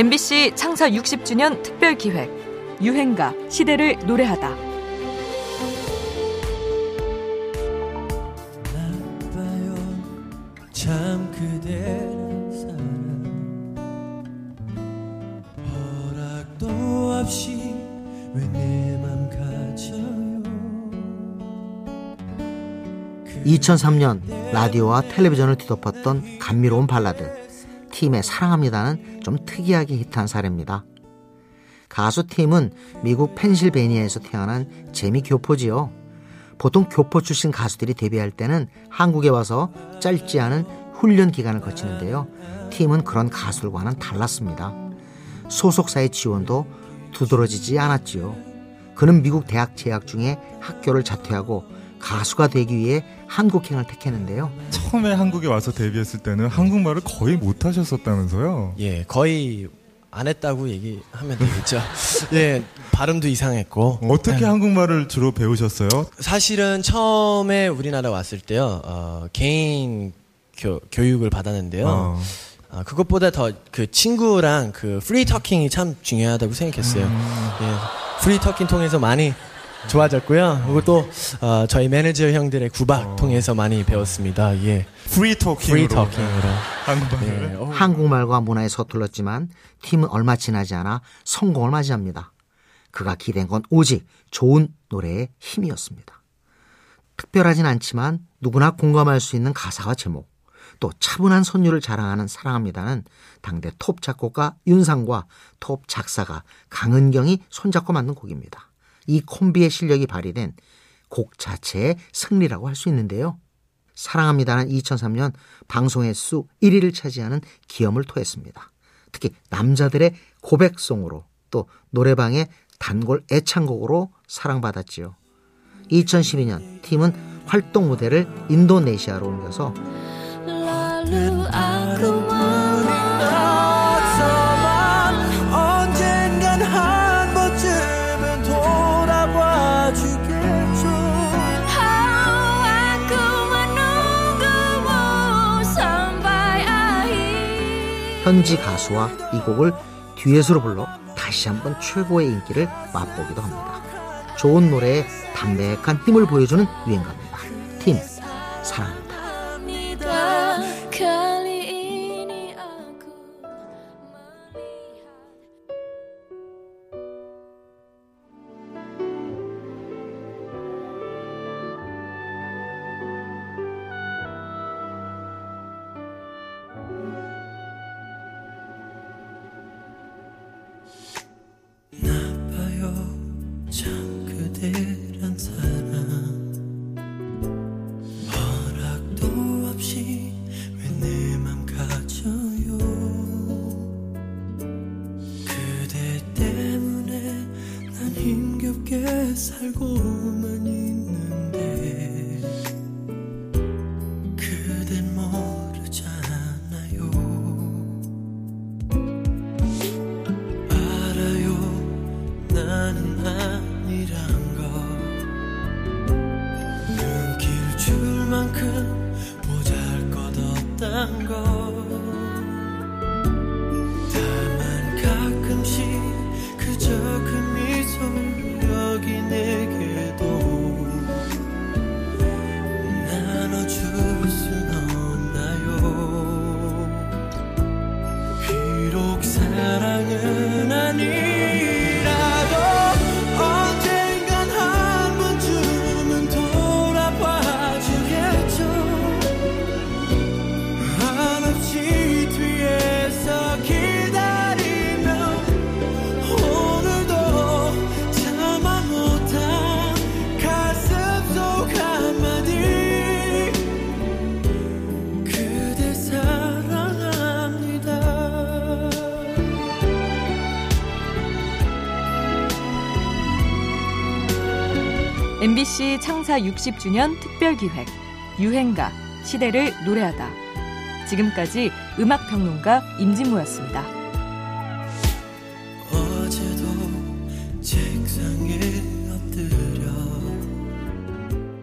MBC 창사 60주년 특별 기획 유행가 시대를 노래하다. 참 그대란 사람 허락도 없이 왜내맘 가져요? 2003년 라디오와 텔레비전을 뒤덮었던 감미로운 발라드 팀의 사랑합니다는 좀 특이하게 히트한 사례입니다. 가수 팀은 미국 펜실베니아에서 태어난 재미 교포지요. 보통 교포 출신 가수들이 데뷔할 때는 한국에 와서 짧지 않은 훈련 기간을 거치는데요. 팀은 그런 가수들과는 달랐습니다. 소속사의 지원도 두드러지지 않았지요. 그는 미국 대학 재학 중에 학교를 자퇴하고 가수가 되기 위해 한국행을 택했는데요. 처음에 한국에 와서 데뷔했을 때는 한국말을 거의 못 하셨었다면서요? 예, 거의 안 했다고 얘기하면 되겠죠. 예, 발음도 이상했고. 어떻게 네. 한국말을 주로 배우셨어요? 사실은 처음에 우리나라 왔을 때요, 어, 개인 교, 교육을 받았는데요. 어. 어, 그것보다 더 그 친구랑 그 free talking이 참 중요하다고 생각했어요. 음. 예, free talking 통해서 많이 좋아졌고요. 그리고 또 어, 저희 매니저 형들의 구박 어. 통해서 많이 배웠습니다. 예. free talking으로. free talking으로. 한국말. 예. 한국말과 문화에 서툴렀지만 팀은 얼마 지나지 않아 성공을 맞이합니다. 그가 기댄 건 오직 좋은 노래의 힘이었습니다. 특별하진 않지만 누구나 공감할 수 있는 가사와 제목, 또 차분한 선율을 자랑하는 사랑합니다는 당대 톱 작곡가 윤상과 톱 작사가 강은경이 손잡고 만든 곡입니다. 이 콤비의 실력이 발휘된 곡 자체의 승리라고 할 수 있는데요. 사랑합니다는 2003년 방송 횟수 1위를 차지하는 기염을 토했습니다. 특히 남자들의 고백송으로 또 노래방의 단골 애창곡으로 사랑받았지요. 2012년 팀은 활동 무대를 인도네시아로 옮겨서 현지 가수와 이 곡을 듀엣으로 불러 다시 한번 최고의 인기를 맛보기도 합니다. 좋은 노래에 담백한 힘을 보여주는 유행가입니다. 팀 사랑 그대란 사람. 허락도 없이 왜 내 맘 가져요? 그대 때문에 난 힘겹게 살고만 있는 줄 만큼 MBC 창사 60주년 특별기획 유행가 시대를 노래하다. 지금까지 음악평론가 임진모였습니다. 어제도 책상에